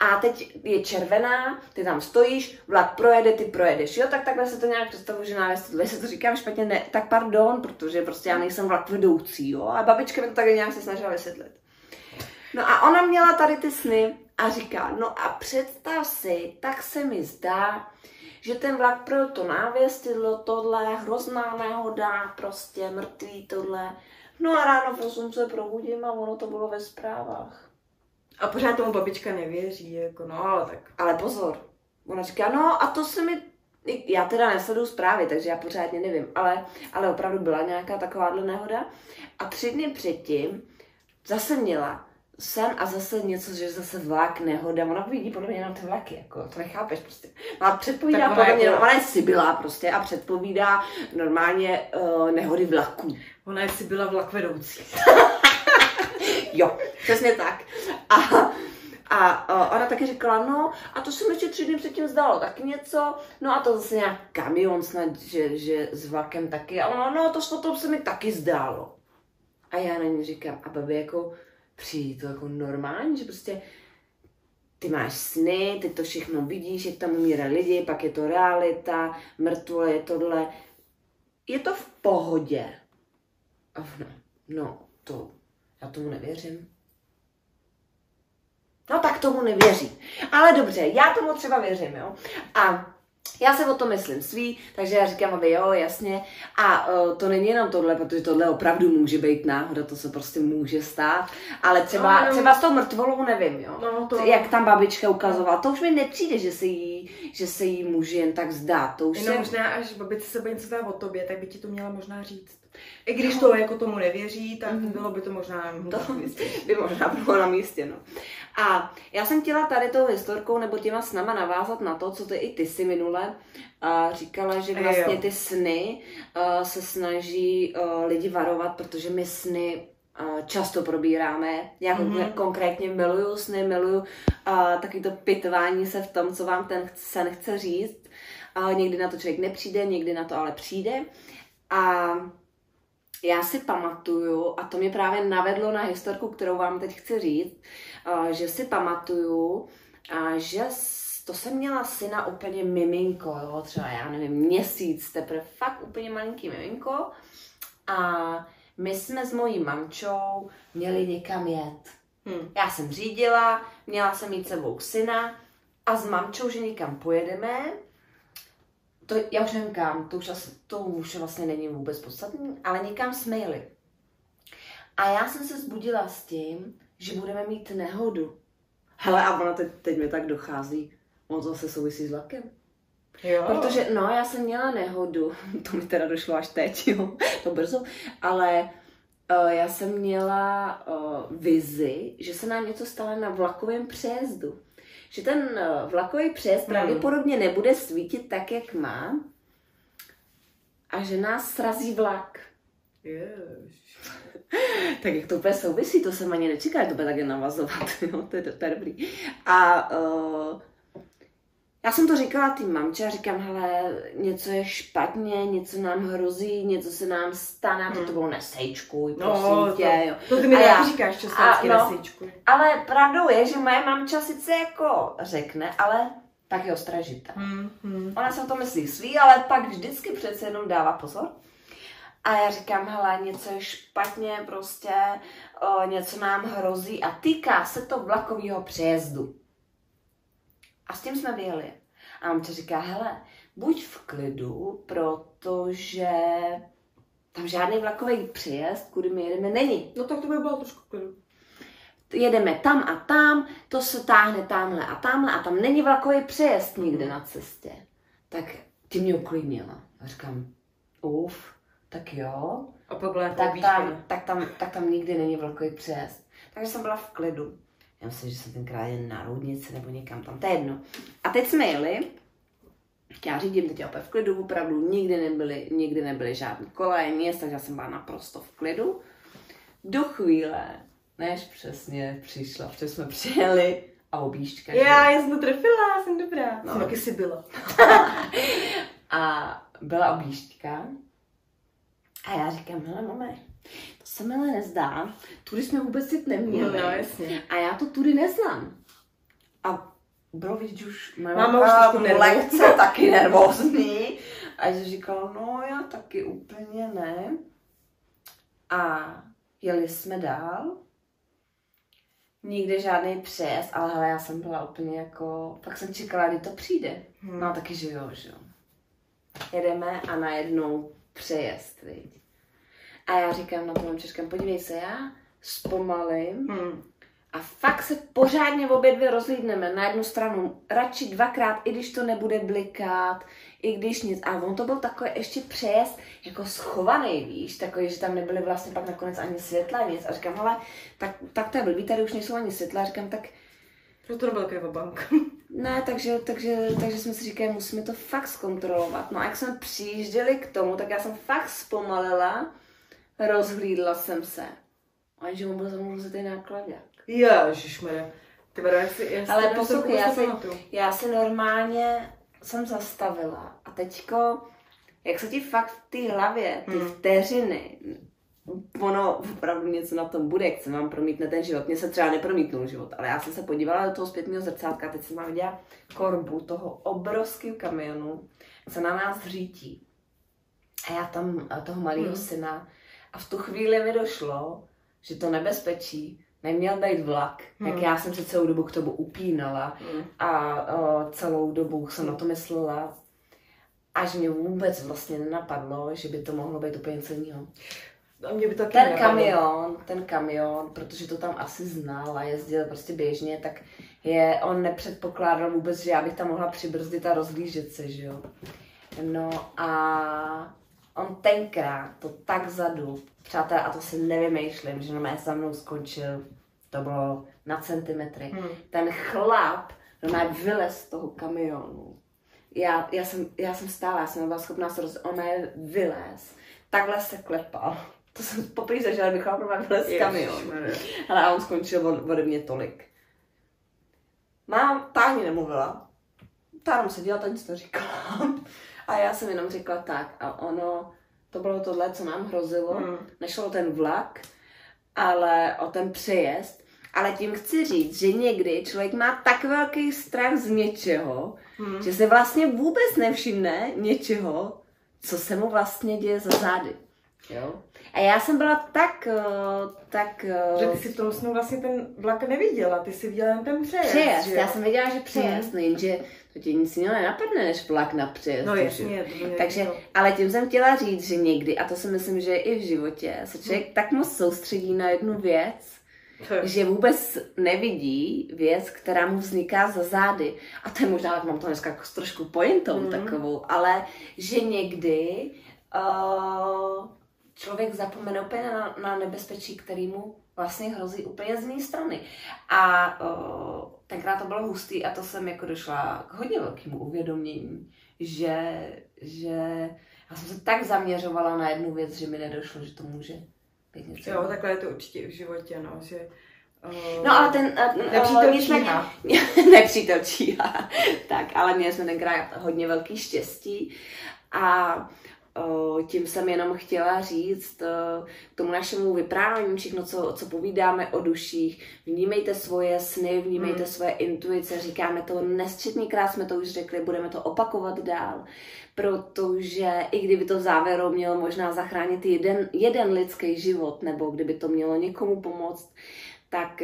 a teď je červená, ty tam stojíš, vlak projede, ty projedeš, jo, tak takhle se to nějak představuji, že návěstidlo, se to říkám špatně, ne, tak pardon, protože prostě já nejsem vlak vedoucí, jo, a babička mi to takhle nějak se snažila vysvětlit. No a ona měla tady ty sny a říká, no a představ si, tak se mi zdá, že ten vlak projel to návěstidlo, tohle, hrozná nehoda, prostě mrtvý tohle. No a ráno v 8 se probudím a ono to bylo ve zprávách. A pořád tomu babička nevěří, jako no, ale tak. Ale pozor, ona říká, no a to se mi já teda nesleduju zprávy, takže já pořádně nevím, ale, ale opravdu byla nějaká takováhle nehoda. A tři dny předtím zase měla sen a zase něco, že zase vlak, nehoda, ona vidí podle mě jenom ty vlaky, jako, to nechápeš prostě. Ona předpovídá tak podle mě, jako... ona je Sibila prostě a předpovídá normálně uh, nehody vlaků. Ona je Sibila vlak vedoucí. jo, přesně tak. A, a uh, ona taky říkala, no a to se mi ještě tři dny předtím zdalo taky něco, no a to zase nějak kamion snad, že, že s vlakem taky. A ona, no to, to, to se mi taky zdálo. A já na ní říkám, a babi jako, přijde to jako normální, že prostě ty máš sny, ty to všechno vidíš, jak tam umírají lidi, pak je to realita, mrtvole je tohle. Je to v pohodě. A no, no, to, já tomu nevěřím. No tak tomu nevěří. Ale dobře, já tomu třeba věřím, jo. A já se o to myslím svý, takže já říkám, aby jo, jasně. A uh, to není jenom tohle, protože tohle opravdu může být náhoda, to se prostě může stát. Ale třeba, no, třeba s tou mrtvolou nevím, jo. No, to... Jak tam babička ukazovala, to už mi nepřijde, že se jí, že se jí může jen tak zdát. To už no, se... možná, až babice se bude něco o tobě, tak by ti to měla možná říct. I když to jako tomu nevěří, tak mm. bylo by to možná to by možná bylo na místě, no. A já jsem chtěla tady tou historkou nebo těma snama navázat na to, co ty i ty si minule uh, říkala, že vlastně ty sny uh, se snaží uh, lidi varovat, protože my sny často probíráme. Já mm-hmm. konkrétně miluju sny, miluju uh, taky to pitvání se v tom, co vám ten sen chce říct. Uh, někdy na to člověk nepřijde, někdy na to ale přijde. A já si pamatuju, a to mě právě navedlo na historku, kterou vám teď chci říct, že si pamatuju, že to jsem měla syna úplně miminko, jo, třeba já nevím, měsíc, teprve fakt úplně malinký miminko. A my jsme s mojí mamčou měli někam jet. Hmm. Já jsem řídila, měla jsem mít sebou syna a s mamčou, že někam pojedeme to, já už nevím kam, to už, to už vlastně není vůbec podstatné, ale někam jsme jeli. A já jsem se zbudila s tím, že budeme mít nehodu. Hele, a ono teď, teď mi tak dochází, on zase souvisí s vlakem. Jo. Protože, no, já jsem měla nehodu, to mi teda došlo až teď, jo, to brzo, ale uh, já jsem měla uh, vizi, že se nám něco stalo na vlakovém přejezdu že ten eh, vlakový přejezd hmm. pravděpodobně nebude svítit tak, jak má a že nás srazí vlak. Yes. tak jak to úplně souvisí, to jsem ani nečekala, to bude také navazovat, jo, to je, to je dobrý. A uh, já jsem to říkala tým mamče a říkám, hele, něco je špatně, něco nám hrozí, něco se nám stane, hmm. to bylo nesejčkuj, no, prosím no, tě, jo. To ty mi já, říkáš často, a, no, nesejčkuj. Ale pravdou je, že moje mamča sice jako řekne, ale tak je ostražitá. Hmm, hmm. Ona se to myslí svý, ale pak vždycky přece jenom dává pozor. A já říkám, hele, něco je špatně, prostě o, něco nám hrozí a týká se to vlakového přejezdu. A s tím jsme vyjeli. A mamče říká, hele, buď v klidu, protože tam žádný vlakový přejezd, kudy my jedeme, není. No tak to by bylo trošku klidu. Jedeme tam a tam, to se táhne tamhle a tamhle a tam není vlakový přejezd nikde na cestě. Tak ty mě uklidnila. A říkám, uf, tak jo. A pak byla tak tam, tak, tam, tak tam nikdy není velký přes. Takže jsem byla v klidu. Já myslím, že jsem tenkrát jen na roudnici nebo někam tam, to je jedno. A teď jsme jeli, já řídím teď opět v klidu, opravdu nikdy nebyly, nikdy nebyly žádné koleje, nic, takže já jsem byla naprosto v klidu. Do chvíle, než přesně přišla, protože jsme přijeli a objížďka. Já, já jsem to trefila, jsem dobrá. No. Taky si byla. a byla objížďka a já říkám, hele mame, se mi ale nezdá, tudy jsme vůbec jít neměli. No, jasně. A já to tudy neznám. A bylo vidět, už máma už lehce taky nervózní. A jsem říkala, no já taky úplně ne. A jeli jsme dál. Nikde žádný přes, ale hele, já jsem byla úplně jako, pak jsem čekala, kdy to přijde. Hmm. No taky, že jo, že jo. Jedeme a najednou přejezd, viď. A já říkám na tom českém, podívej se, já zpomalím hmm. a fakt se pořádně v obě dvě rozlídneme na jednu stranu, radši dvakrát, i když to nebude blikat, i když nic. A on to byl takový ještě přejezd jako schovaný, víš, takový, že tam nebyly vlastně pak nakonec ani světla, nic. A říkám, hele, tak, tak to je blbý, tady už nejsou ani světla. A říkám, tak proto to byl bank. ne, takže, takže, takže jsme si říkali, musíme to fakt zkontrolovat. No a jak jsme přijížděli k tomu, tak já jsem fakt zpomalila, rozhlídla jsem se. A že mu byl zamluzitý nákladák. Ježišmarja. Ty já si, já Ale poslouchej, já, si, já si normálně jsem zastavila a teďko, jak se ti fakt v té hlavě, ty hmm. vteřiny, ono opravdu něco na tom bude, jak se vám promítne ten život. Mně se třeba nepromítnul život, ale já jsem se podívala do toho zpětného zrcátka, teď jsem viděla korbu toho obrovského kamionu, co na nás řítí. A já tam toho malého hmm. syna a v tu chvíli mi došlo, že to nebezpečí neměl být vlak, hmm. jak já jsem se celou dobu k tomu upínala hmm. a o, celou dobu jsem na to myslela, až mě vůbec vlastně nenapadlo, že by to mohlo být úplně něco jiného. A mě by taky ten nenapadlo. kamion, ten kamion, protože to tam asi znal a jezdil prostě běžně, tak je, on nepředpokládal vůbec, že já bych tam mohla přibrzdit a rozlížet se, že jo. No a on tenkrát to tak zadu, přátelé, a to si nevymýšlím, že na za mnou skončil, to bylo na centimetry. Hmm. Ten chlap má vylez z toho kamionu. Já, já, jsem, já jsem stála, já jsem byla schopná se roz... Ona je vylez. Takhle se klepal. To jsem poprvé zažila, bych chlap má vylez z kamionu. Ale a on skončil od, ode mě tolik. Mám, ta ani nemluvila. Ta jenom seděla, ta nic neříkala. A já jsem jenom řekla tak a ono, to bylo tohle, co nám hrozilo. Hmm. Nešlo ten vlak, ale o ten přejezd. Ale tím chci říct, že někdy člověk má tak velký strach z něčeho, hmm. že se vlastně vůbec nevšimne něčeho, co se mu vlastně děje za zády. Jo? A já jsem byla tak, eh, tak... Eh, že ty si v tom snu vlastně ten vlak neviděla, ty si viděla jen ten přejezd, Přejezd, já jsem věděla, že přejezd, hmm. jenže to ti nic jiného nenapadne, než vlak na přejezd. No jasně. Takže, ale tím jsem chtěla říct, že někdy, a to si myslím, že i v životě, se člověk hmm. tak moc soustředí na jednu věc, že vůbec nevidí věc, která mu vzniká za zády. A to je možná, mám to dneska jako trošku pointou mm. takovou, ale že někdy uh, člověk zapomene úplně na, na nebezpečí, který mu vlastně hrozí úplně z jiné strany. A uh, tenkrát to bylo hustý a to jsem jako došla k hodně velkému uvědomění, že, že já jsem se tak zaměřovala na jednu věc, že mi nedošlo, že to může být něco. Jo, takhle je to určitě v životě, no, že Uh, no ale ten... Uh, nepřítel číhá. nepřítel číhá. tak, ale měli jsme tenkrát hodně velký štěstí a tím jsem jenom chtěla říct k tomu našemu vyprávění, všechno, co, co povídáme o duších. Vnímejte svoje sny, vnímejte hmm. svoje intuice, říkáme to nesčetněkrát, jsme to už řekli, budeme to opakovat dál, protože i kdyby to v závěru mělo možná zachránit jeden, jeden lidský život, nebo kdyby to mělo někomu pomoct, tak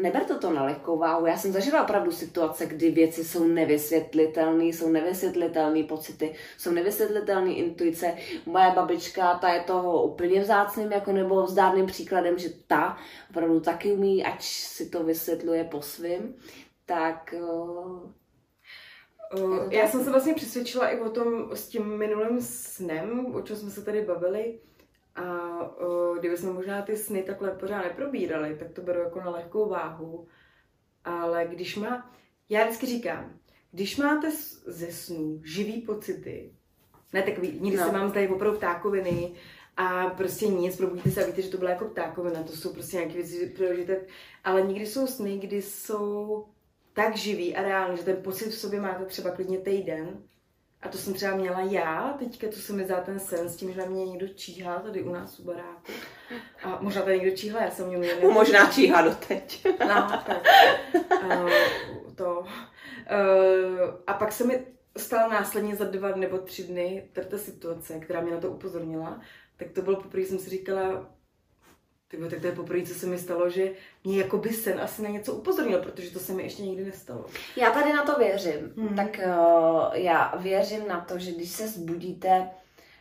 neberte to na lehkou váhu. Já jsem zažila opravdu situace, kdy věci jsou nevysvětlitelné, jsou nevysvětlitelné pocity, jsou nevysvětlitelné intuice. Moje babička, ta je toho úplně vzácným jako nebo vzdárným příkladem, že ta opravdu taky umí, ať si to vysvětluje po svým, tak Uh, já jsem se vlastně přesvědčila i o tom s tím minulým snem, o čem jsme se tady bavili. A uh, kdyby jsme možná ty sny takhle pořád neprobírali, tak to beru jako na lehkou váhu. Ale když má, já vždycky říkám, když máte ze snů živý pocity, ne takový, nikdy no. se mám tady opravdu ptákoviny a prostě nic, probudíte se a víte, že to byla jako ptákovina, to jsou prostě nějaké věci prožité, ale nikdy jsou sny, kdy jsou tak živý a reálný, že ten pocit v sobě máte třeba klidně týden. A to jsem třeba měla já, teďka to se mi zdá ten sen s tím, že na mě někdo číhá tady u nás u baráku. A možná tady někdo číhá, já jsem mě měla. No, možná číhá doteď. No, tak. Uh, to. Uh, a pak se mi stala následně za dva nebo tři dny ta situace, která mě na to upozornila, tak to bylo poprvé, jsem si říkala, Tybo, tak to je poprvé, co se mi stalo, že mě jako by sen asi na něco upozornil, protože to se mi ještě nikdy nestalo. Já tady na to věřím. Hmm. Tak uh, já věřím na to, že když se zbudíte,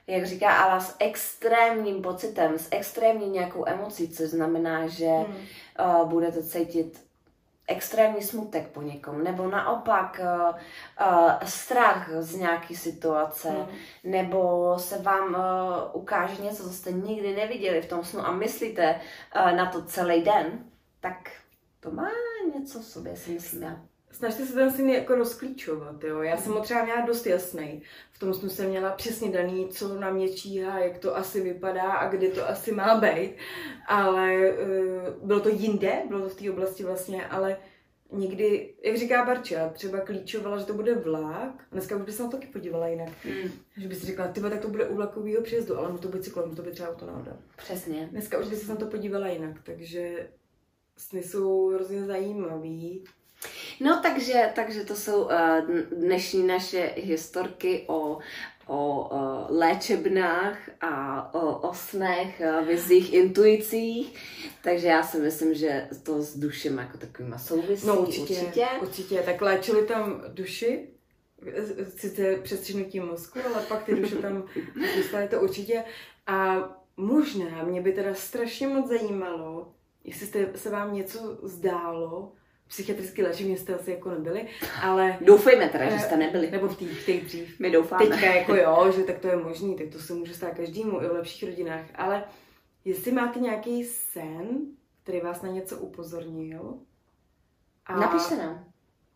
jak říká Ala, s extrémním pocitem, s extrémní nějakou emocí, což znamená, že hmm. uh, budete cítit extrémní smutek po někom, nebo naopak uh, uh, strach z nějaké situace, mm. nebo se vám uh, ukáže něco, co jste nikdy neviděli v tom snu a myslíte uh, na to celý den, tak to má něco v sobě, si myslím já. Snažte se ten syn jako rozklíčovat, jo. Já jsem ho třeba měla dost jasný. V tom snu jsem měla přesně daný, co na mě číhá, jak to asi vypadá a kde to asi má být. Ale uh, bylo to jinde, bylo to v té oblasti vlastně, ale někdy, jak říká Barča, třeba klíčovala, že to bude vlak. Dneska už by se na to taky podívala jinak. Mm. Že by si řekla, ty tak to bude u vlakového přejezdu, ale mu to by cyklon, to by třeba autonáda. Přesně. Dneska už by se na to podívala jinak, takže sny jsou hrozně zajímavý. No takže, takže to jsou uh, dnešní naše historky o, o uh, léčebnách a o, o snech, uh, vizích, intuicích. Takže já si myslím, že to s dušem jako takovýma souvisí. No určitě, určitě. určitě. Tak léčili tam duši, sice přestřihnutí mozku, ale pak ty duše tam dostali to určitě. A možná mě by teda strašně moc zajímalo, jestli jste, se vám něco zdálo, psychiatrický léčebně jste asi jako nebyli, ale... Doufejme teda, že jste nebyli. Nebo v té v dřív. My doufáme. Teďka jako jo, že tak to je možný, tak to se může stát každému i v lepších rodinách, ale jestli máte nějaký sen, který vás na něco upozornil. A, Napište nám.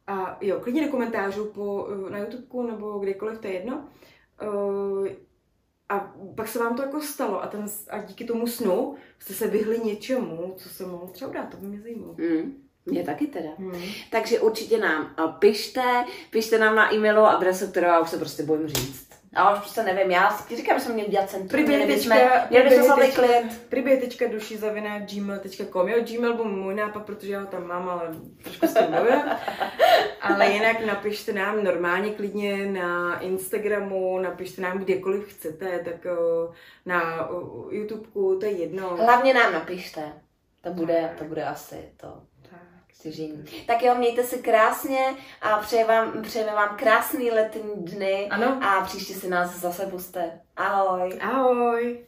A jo, klidně do komentářů po, na YouTube nebo kdekoliv, to je jedno. Uh, a pak se vám to jako stalo a, ten, a díky tomu snu jste se vyhli něčemu, co se mohlo třeba dát, to by mě zajímalo. Mm. Mě taky teda. Hmm. Takže určitě nám pište, pište nám na e-mailovou adresu, kterou já už se prostě bojím říct. Já už prostě nevím, já si říkám, že jsme měli dělat centrum, měli bychom, měli bychom slavý klid. Pribětečka zaviná gmail.com, jo, Gmail byl můj nápad, protože já ho tam mám, ale trošku s tím Ale jinak napište nám normálně klidně na Instagramu, napište nám kdekoliv chcete, tak na YouTubeku, to je jedno. Hlavně nám napište, to bude, to bude asi to stěžení. Tak jo, mějte se krásně a přeje vám, přejeme vám krásný letní dny ano. a příště si nás zase puste. Ahoj. Ahoj.